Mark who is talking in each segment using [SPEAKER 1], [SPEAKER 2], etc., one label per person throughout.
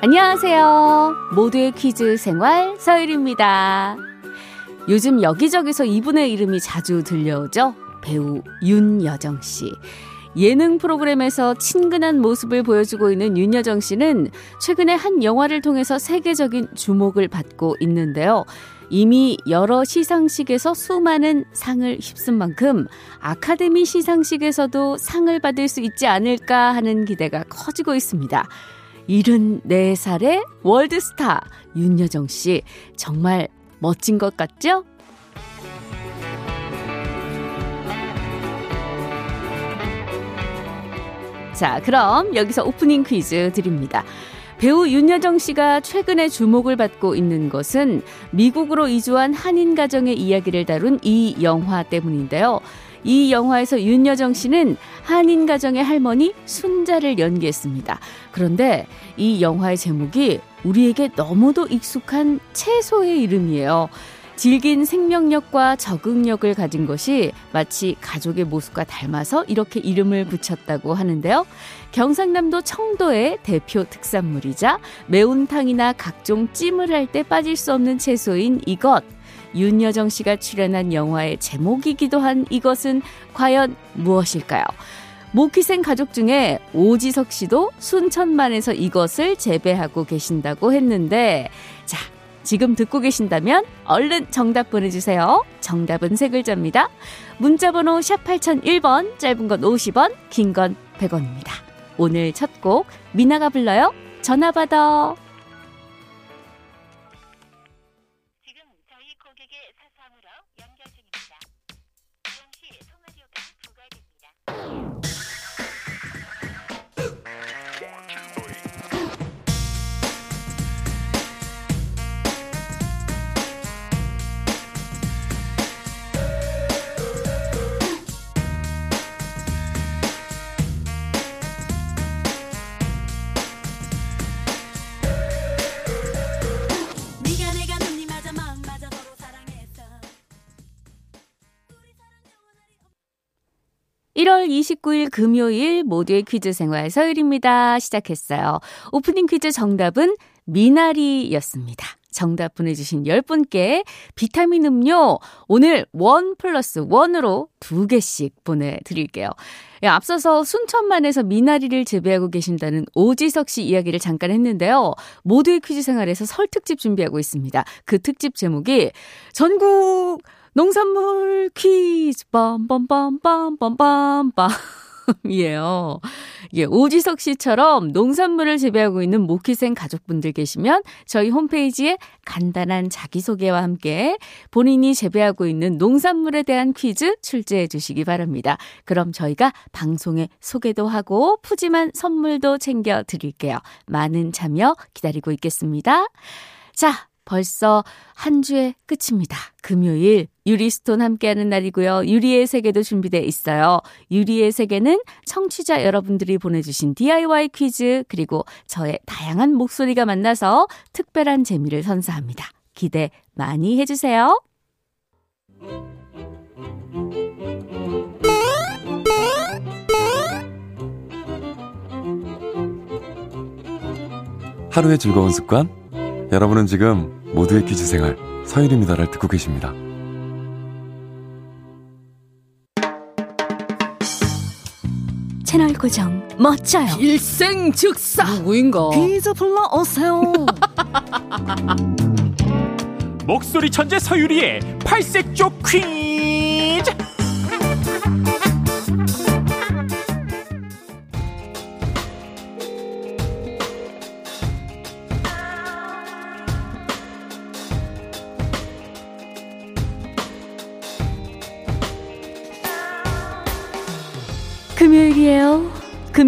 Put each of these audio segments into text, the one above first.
[SPEAKER 1] 안녕하세요. 모두의 퀴즈 생활 서율입니다. 요즘 여기저기서 이분의 이름이 자주 들려오죠? 배우 윤여정 씨. 예능 프로그램에서 친근한 모습을 보여주고 있는 윤여정 씨는 최근에 한 영화를 통해서 세계적인 주목을 받고 있는데요. 이미 여러 시상식에서 수많은 상을 휩쓴 만큼 아카데미 시상식에서도 상을 받을 수 있지 않을까 하는 기대가 커지고 있습니다. 74살의 월드스타 윤여정 씨 정말 멋진 것 같죠? 자, 그럼 여기서 오프닝 퀴즈 드립니다. 배우 윤여정 씨가 최근에 주목을 받고 있는 것은 미국으로 이주한 한인 가정의 이야기를 다룬 이 영화 때문인데요. 이 영화에서 윤여정 씨는 한인 가정의 할머니 순자를 연기했습니다. 그런데 이 영화의 제목이 우리에게 너무도 익숙한 채소의 이름이에요. 질긴 생명력과 적응력을 가진 것이 마치 가족의 모습과 닮아서 이렇게 이름을 붙였다고 하는데요. 경상남도 청도의 대표 특산물이자 매운탕이나 각종 찜을 할 때 빠질 수 없는 채소인 이것. 윤여정 씨가 출연한 영화의 제목이기도 한 이것은 과연 무엇일까요? 모키생 가족 중에 오지석 씨도 순천만에서 이것을 재배하고 계신다고 했는데, 자, 지금 듣고 계신다면 얼른 정답 보내주세요. 정답은 세 글자입니다. 문자번호 샵 8001번, 짧은 건 50원, 긴 건 100원입니다. 오늘 첫 곡, 미나가 불러요. 전화 받아. 1월 29일 금요일 모두의 퀴즈 생활 서율입니다. 시작했어요. 오프닝 퀴즈 정답은 미나리였습니다. 정답 보내주신 10분께 비타민 음료 오늘 원 플러스 원으로 두 개씩 보내드릴게요. 예, 앞서서 순천만에서 미나리를 재배하고 계신다는 오지석 씨 이야기를 잠깐 했는데요. 모두의 퀴즈 생활에서 설 특집 준비하고 있습니다. 그 특집 제목이 전국 농산물 퀴즈 빰빰빰빰빰빰빰 이에요. 예, 오지석 씨처럼 농산물을 재배하고 있는 모키생 가족분들 계시면 저희 홈페이지에 간단한 자기소개와 함께 본인이 재배하고 있는 농산물에 대한 퀴즈 출제해 주시기 바랍니다. 그럼 저희가 방송에 소개도 하고 푸짐한 선물도 챙겨 드릴게요. 많은 참여 기다리고 있겠습니다. 자, 벌써 한 주의 끝입니다. 금요일 유리스톤 함께하는 날이고요. 유리의 세계도 준비돼 있어요. 유리의 세계는 청취자 여러분들이 보내주신 DIY 퀴즈 그리고 저의 다양한 목소리가 만나서 특별한 재미를 선사합니다. 기대 많이 해주세요.
[SPEAKER 2] 하루의 즐거운 습관? 여러분은 지금 모두의 퀴즈 생활 서유리입니다를 듣고 계십니다.
[SPEAKER 1] 채널 고정 멋져요.
[SPEAKER 3] 일생 즉사 누구인가?
[SPEAKER 1] 퀴즈 불러 오세요.
[SPEAKER 4] 목소리 천재 서유리의 팔색조 퀴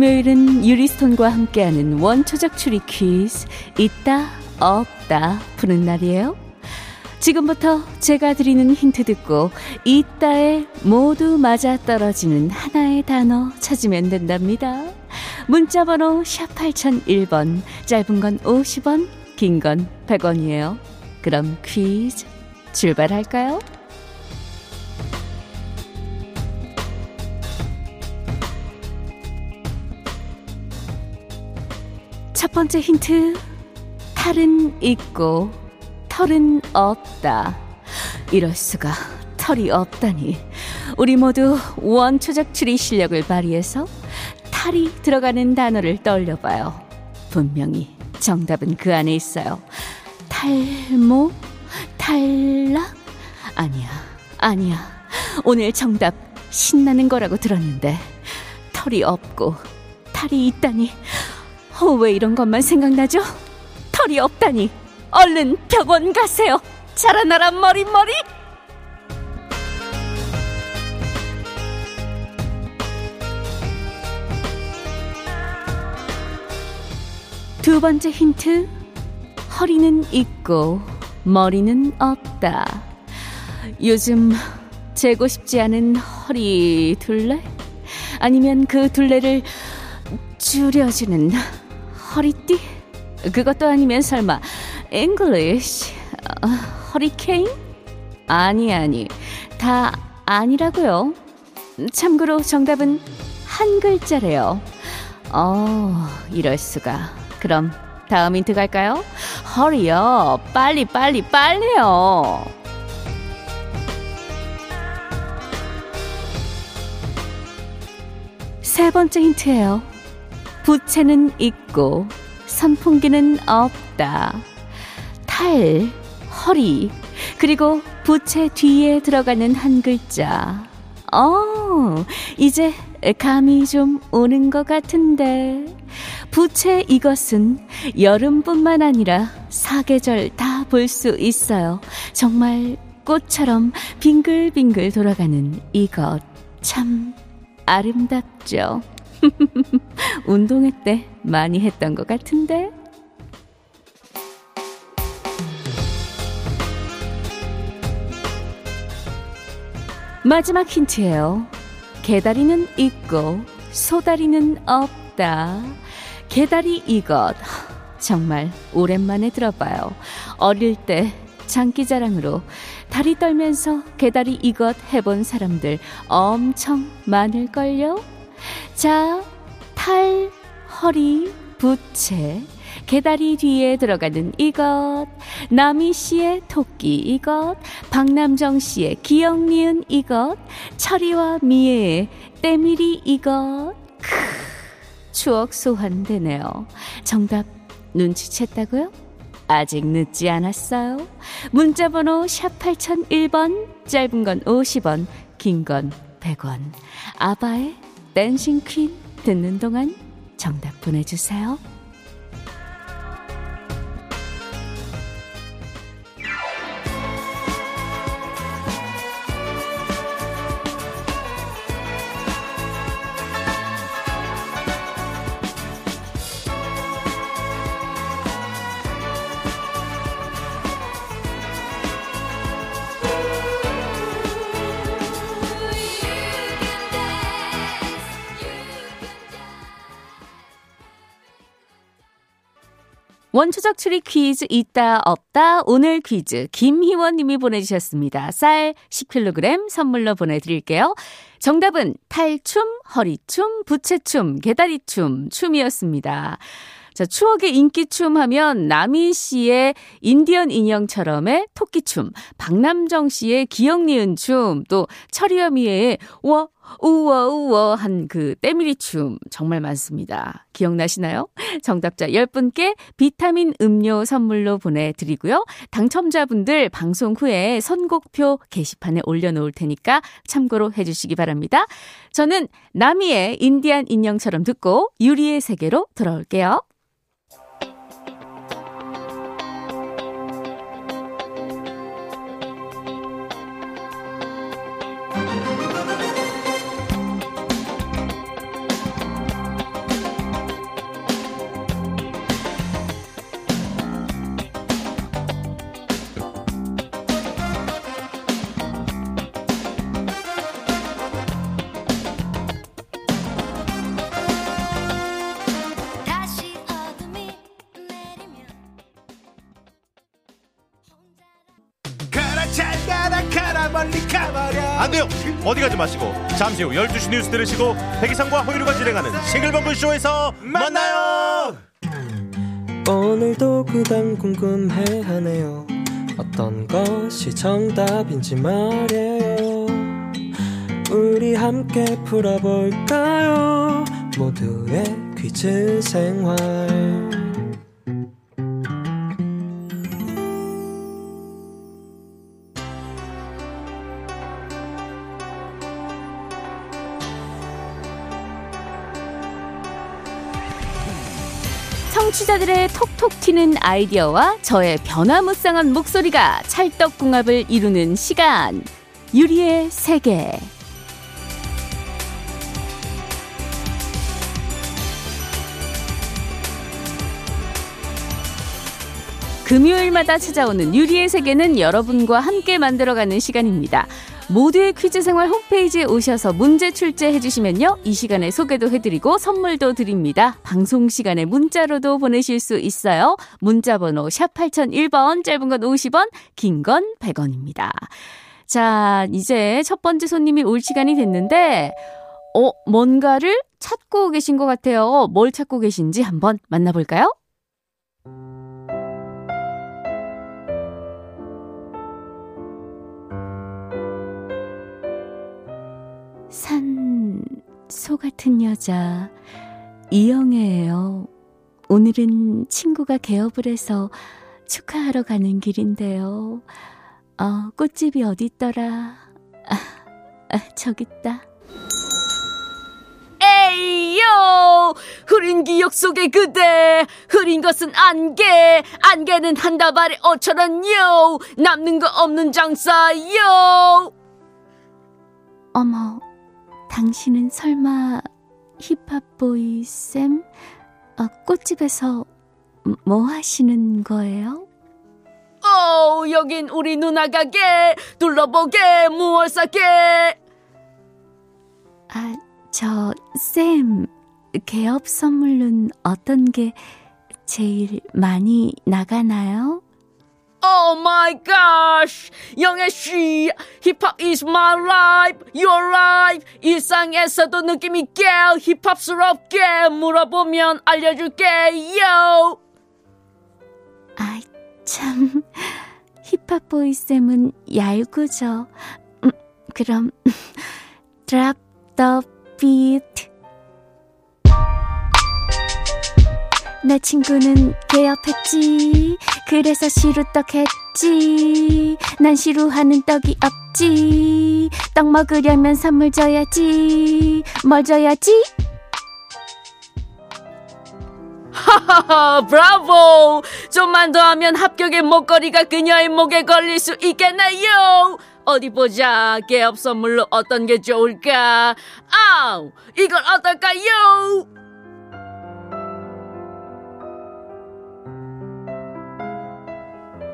[SPEAKER 1] 금요일은 유리스톤과 함께하는 원초적 추리 퀴즈 있다 없다 푸는 날이에요. 지금부터 제가 드리는 힌트 듣고 있다에 모두 맞아 떨어지는 하나의 단어 찾으면 된답니다. 문자 번호 샵 8001번 짧은 건 50원 긴 건 100원이에요. 그럼 퀴즈 출발할까요? 첫 번째 힌트 탈은 있고 털은 없다. 이럴 수가 털이 없다니. 우리 모두 원초적 추리 실력을 발휘해서 탈이 들어가는 단어를 떠올려봐요. 분명히 정답은 그 안에 있어요. 탈모? 탈락? 아니야, 아니야. 오늘 정답 신나는 거라고 들었는데 털이 없고 탈이 있다니. 어, 왜 이런 것만 생각나죠? 털이 없다니. 얼른 병원 가세요. 자라나라 머리머리. 두 번째 힌트. 허리는 있고 머리는 없다. 요즘 재고 싶지 않은 허리 둘레? 아니면 그 둘레를 줄여주는 허리띠? 그것도 아니면 설마 어, 허리케인? 아니 아니 다 아니라고요. 참고로 정답은 한 글자래요. 어 이럴 수가. 그럼 다음 힌트 갈까요? 허리요 빨리 빨리 빨리요. 세 번째 힌트예요. 부채는 있고 선풍기는 없다. 탈, 허리, 그리고 부채 뒤에 들어가는 한 글자. 어, 이제 감이 좀 오는 것 같은데. 부채 이것은 여름뿐만 아니라 사계절 다 볼 수 있어요. 정말 꽃처럼 빙글빙글 돌아가는 이것. 참 아름답죠. 운동회 때 많이 했던 것 같은데. 마지막 힌트예요. 개다리는 있고 소다리는 없다. 개다리 이것. 정말 오랜만에 들어봐요. 어릴 때 장기자랑으로 다리 떨면서 개다리 이것 해본 사람들 엄청 많을걸요? 자, 탈, 허리, 부채, 개다리 뒤에 들어가는 이것, 남희 씨의 토끼 이것, 박남정 씨의 기억 니은 이것, 철이와 미애의 때밀이 이것. 크, 추억 소환되네요. 정답 눈치챘다고요? 아직 늦지 않았어요. 문자번호 샵 8001번, 짧은 건 50원, 긴 건 100원. 아바의 댄싱 퀸 듣는 동안 정답 보내주세요. 원초적 추리 퀴즈 있다 없다 오늘 퀴즈 김희원 님이 보내주셨습니다. 쌀 10kg 선물로 보내드릴게요. 정답은 탈춤, 허리춤, 부채춤, 개다리춤, 춤이었습니다. 자, 추억의 인기춤 하면 남희 씨의 인디언 인형처럼의 토끼춤, 박남정 씨의 기억 니은 춤, 또 철이와 미애의 와, 우와, 우와 한 그 때밀이 춤 정말 많습니다. 기억나시나요? 정답자 10분께 비타민 음료 선물로 보내드리고요. 당첨자분들 방송 후에 선곡표 게시판에 올려놓을 테니까 참고로 해주시기 바랍니다. 저는 남이의 인디안 인형처럼 듣고 유리의 세계로 돌아올게요.
[SPEAKER 5] 잠시 후 12시 뉴스 들으시고 백이상과 허유루가 진행하는 싱글벙글 쇼에서 만나요!
[SPEAKER 6] 오늘도 그단 궁금해하네요. 어떤 것이 정답인지 말이에요. 우리 함께 풀어볼까요? 모두의 퀴즈 생활
[SPEAKER 1] 청취자들의 톡톡 튀는 아이디어와 저의 변화무쌍한 목소리가 찰떡궁합을 이루는 시간. 유리의 세계. 금요일마다 찾아오는 유리의 세계는 여러분과 함께 만들어가는 시간입니다. 모두의 퀴즈 생활 홈페이지에 오셔서 문제 출제해 주시면요. 이 시간에 소개도 해드리고 선물도 드립니다. 방송 시간에 문자로도 보내실 수 있어요. 문자 번호 샵 8001번, 짧은 건 50원, 긴 건 100원입니다. 자, 이제 첫 번째 손님이 올 시간이 됐는데, 어, 뭔가를 찾고 계신 것 같아요. 뭘 찾고 계신지 한번 만나볼까요? 산, 소 같은 여자, 이영애예요. 오늘은 친구가 개업을 해서 축하하러 가는 길인데요. 어, 꽃집이 어딨더라? 아, 아, 저기 있다. 에이요! 흐린 기억 속의 그대! 흐린 것은 안개! 안개는 한 다발에 5천원요! 남는 거 없는 장사요! 어머, 당신은 설마 힙합보이 쌤? 어, 꽃집에서 뭐 하시는 거예요? 어, 여긴 우리 누나 가게 둘러보게 무얼 사게 아, 저 쌤, 개업 선물은 어떤 게 제일 많이 나가나요? Oh my gosh! 영애 씨, 힙합 is my life, your life. 일상에서도 느낌 있게 힙합스럽게 물어보면 알려줄게요. 아, 참 힙합 보이 쌤은 얄궂어. 음, 그럼 drop the beat. 내 친구는 개업했지. 그래서 시루떡 했지. 난 시루하는 떡이 없지. 떡 먹으려면 선물 줘야지. 뭘 줘야지? 하하하, 브라보! 좀만 더 하면 합격의 목걸이가 그녀의 목에 걸릴 수 있겠네요! 어디 보자. 개업 선물로 어떤 게 좋을까? 아우, 이걸 어떨까요?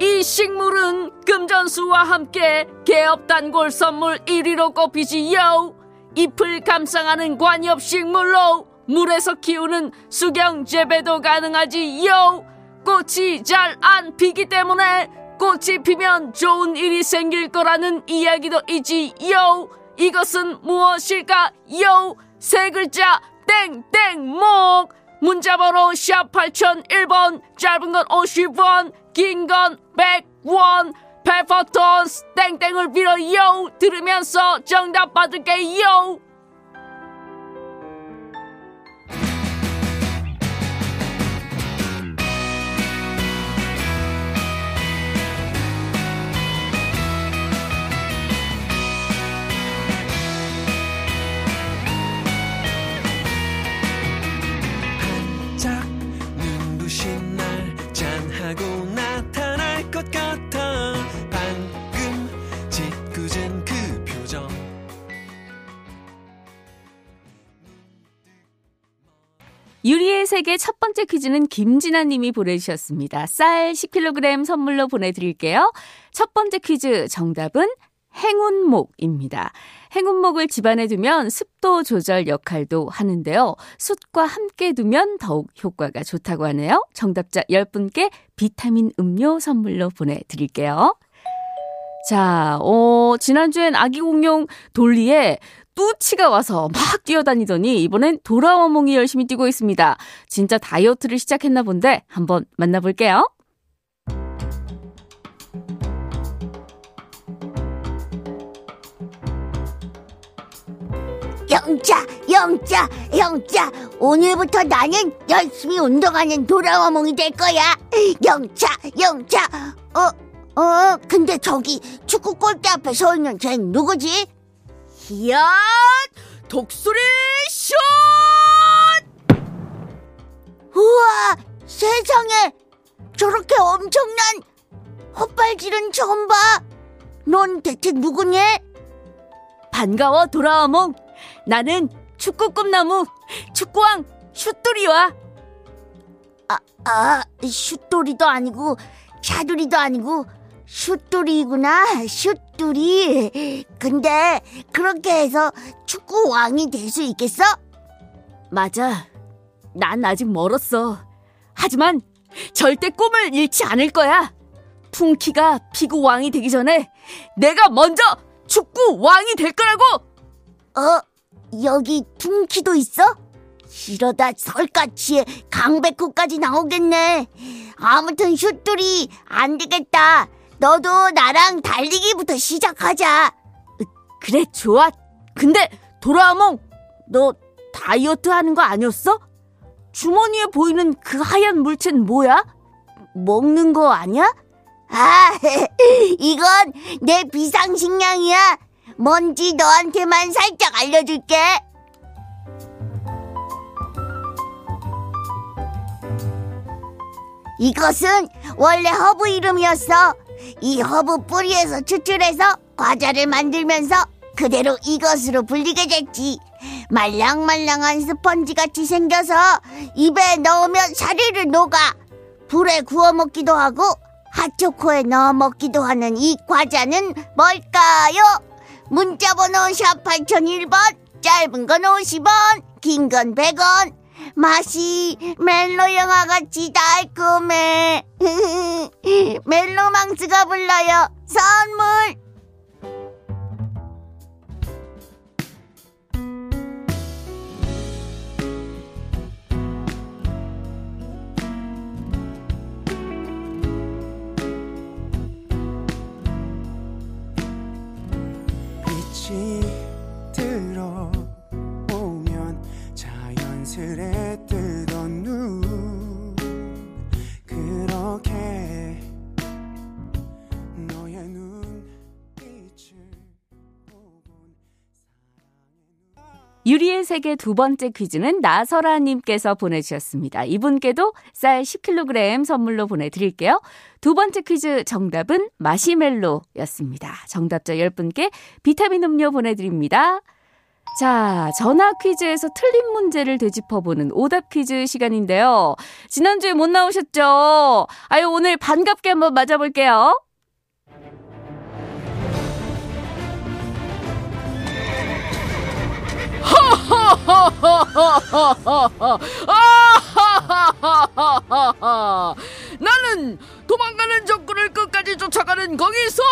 [SPEAKER 1] 이 식물은 금전수와 함께 개업 단골 선물 1위로 꼽히지요. 잎을 감상하는 관엽 식물로 물에서 키우는 수경 재배도 가능하지요. 꽃이 잘 안 피기 때문에 꽃이 피면 좋은 일이 생길 거라는 이야기도 있지요. 이것은 무엇일까요? 세 글자 땡땡목 문자번호 샵 8001번 짧은 건 50원 긴건 100원. 페퍼톤스 땡땡을 빌어요! 들으면서 정답 받을게요 유리의 세계 첫 번째 퀴즈는 김진아 님이 보내주셨습니다. 쌀 10kg 선물로 보내드릴게요. 첫 번째 퀴즈 정답은 행운목입니다. 행운목을 집안에 두면 습도 조절 역할도 하는데요. 숯과 함께 두면 더욱 효과가 좋다고 하네요. 정답자 10분께 비타민 음료 선물로 보내드릴게요. 자, 어, 지난주엔 아기 공룡 돌리에 뚜치가 와서 막 뛰어다니더니 이번엔 도라어몽이 열심히 뛰고 있습니다. 진짜 다이어트를 시작했나 본데 한번 만나볼게요.
[SPEAKER 7] 영자, 영자, 영자. 오늘부터 나는 열심히 운동하는 도라와몽이 될 거야. 영자, 영자. 어, 어, 근데 저기 축구 골대 앞에 서 있는 쟤는 누구지?
[SPEAKER 3] 야 독수리 슛!
[SPEAKER 7] 우와, 세상에 저렇게 엄청난 헛발질은 처음 봐. 넌 대체 누구니?
[SPEAKER 1] 반가워 도라어몽. 나는 축구 꿈나무 축구왕 슛돌이와
[SPEAKER 7] 아, 아, 슛돌이도 아니고 샤돌이도 아니고 슛돌이구나. 슛돌이. 근데 그렇게 해서 축구 왕이 될 수 있겠어?
[SPEAKER 1] 맞아. 난 아직 멀었어. 하지만 절대 꿈을 잃지 않을 거야. 퉁키가 피구 왕이 되기 전에 내가 먼저 축구 왕이 될 거라고.
[SPEAKER 7] 어, 여기 퉁키도 있어? 이러다 설까치에 강백호까지 나오겠네. 아무튼 슛돌이 안 되겠다. 너도 나랑 달리기부터 시작하자.
[SPEAKER 1] 그래 좋아. 근데 도라에몽 너 다이어트 하는 거 아니었어? 주머니에 보이는 그 하얀 물체는 뭐야? 먹는 거 아니야?
[SPEAKER 7] 아, 이건 내 비상식량이야. 뭔지 너한테만 살짝 알려줄게. 이것은 원래 허브 이름이었어. 이 허브 뿌리에서 추출해서 과자를 만들면서 그대로 이것으로 불리게 됐지. 말랑말랑한 스펀지 같이 생겨서 입에 넣으면 사르르 녹아. 불에 구워 먹기도 하고 핫초코에 넣어 먹기도 하는 이 과자는 뭘까요? 문자번호 샵 8001번, 짧은 건 50원, 긴 건 100원. 맛이 멜로 영화같이 달콤해. 멜로망스가 불러요. 선물!
[SPEAKER 1] 유리의 세계 두 번째 퀴즈는 나설아님께서 보내주셨습니다. 이분께도 쌀 10kg 선물로 보내드릴게요. 두 번째 퀴즈 정답은 마시멜로였습니다. 정답자 10분께 비타민 음료 보내드립니다. 자, 전화 퀴즈에서 틀린 문제를 되짚어보는 오답 퀴즈 시간인데요. 지난주에 못 나오셨죠? 아유, 오늘 반갑게 한번 맞아볼게요.
[SPEAKER 3] 나는 도망가는 적군을 끝까지 쫓아가는 거기서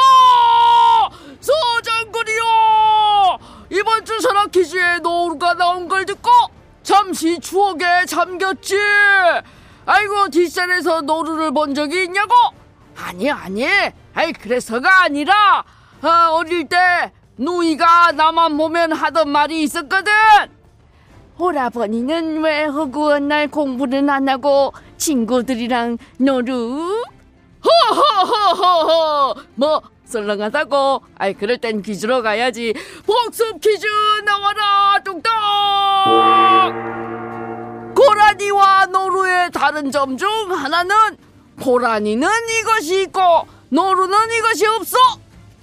[SPEAKER 3] 소장군이요! 이번 주 전화 퀴즈에 노루가 나온 걸 듣고 잠시 추억에 잠겼지! 아이고 뒷산에서 노루를 본 적이 있냐고? 아니 아니. 아이 그래서가 아니라 아, 어릴 때 누이가 나만 보면 하던 말이 있었거든 오라버니는 왜 허구한 날 공부는 안 하고 친구들이랑 노루? 허허허허허 뭐 썰렁하다고? 아이 그럴 땐 퀴즈로 가야지. 복습 퀴즈 나와라 뚝딱 고라니와 노루의 다른 점 중 하나는 고라니는 이것이 있고 노루는 이것이 없어.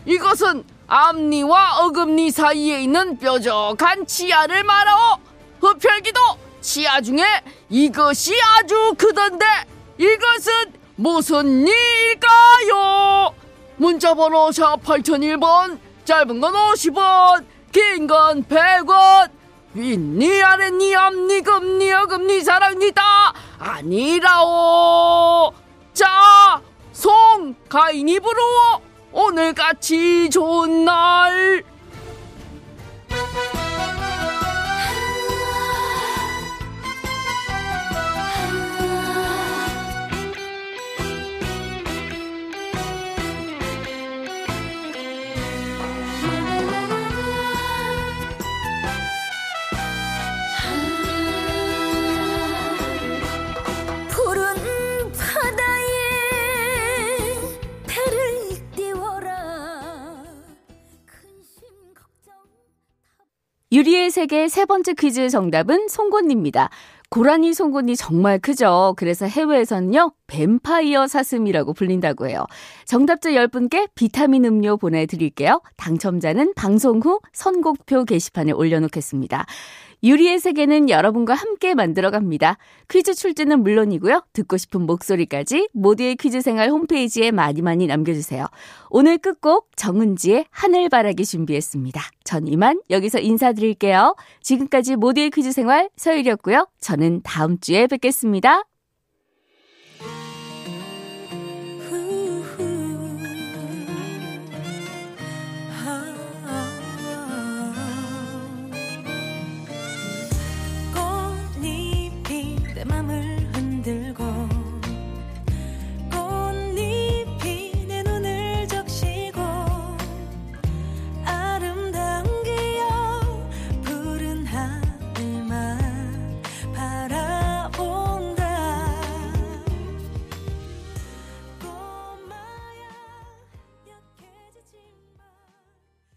[SPEAKER 3] 이것은 앞니와 어금니 사이에 있는 뾰족한 치아를 말하오 흡혈기도 치아 중에 이것이 아주 크던데 이것은 무슨 일일까요? 문자번호 샵 8001번 짧은 건 50원 긴 건 100원. 윗니 아랫니 앞니 금니 어금니 사랑니 다 아니라오. 자 송 가인이 부르오 오늘같이 좋은 날
[SPEAKER 1] 세계 세 번째 퀴즈 정답은 송곳니입니다. 고라니 송곳니 정말 크죠. 그래서 해외에서는요, 뱀파이어 사슴이라고 불린다고 해요. 정답자 10분께 비타민 음료 보내드릴게요. 당첨자는 방송 후 선곡표 게시판에 올려놓겠습니다. 유리의 세계는 여러분과 함께 만들어갑니다. 퀴즈 출제는 물론이고요. 듣고 싶은 목소리까지 모두의 퀴즈 생활 홈페이지에 많이 많이 남겨주세요. 오늘 끝곡 정은지의 하늘바라기 준비했습니다. 전 이만 여기서 인사드릴게요. 지금까지 모두의 퀴즈 생활 서율이었고요. 저는 다음 주에 뵙겠습니다.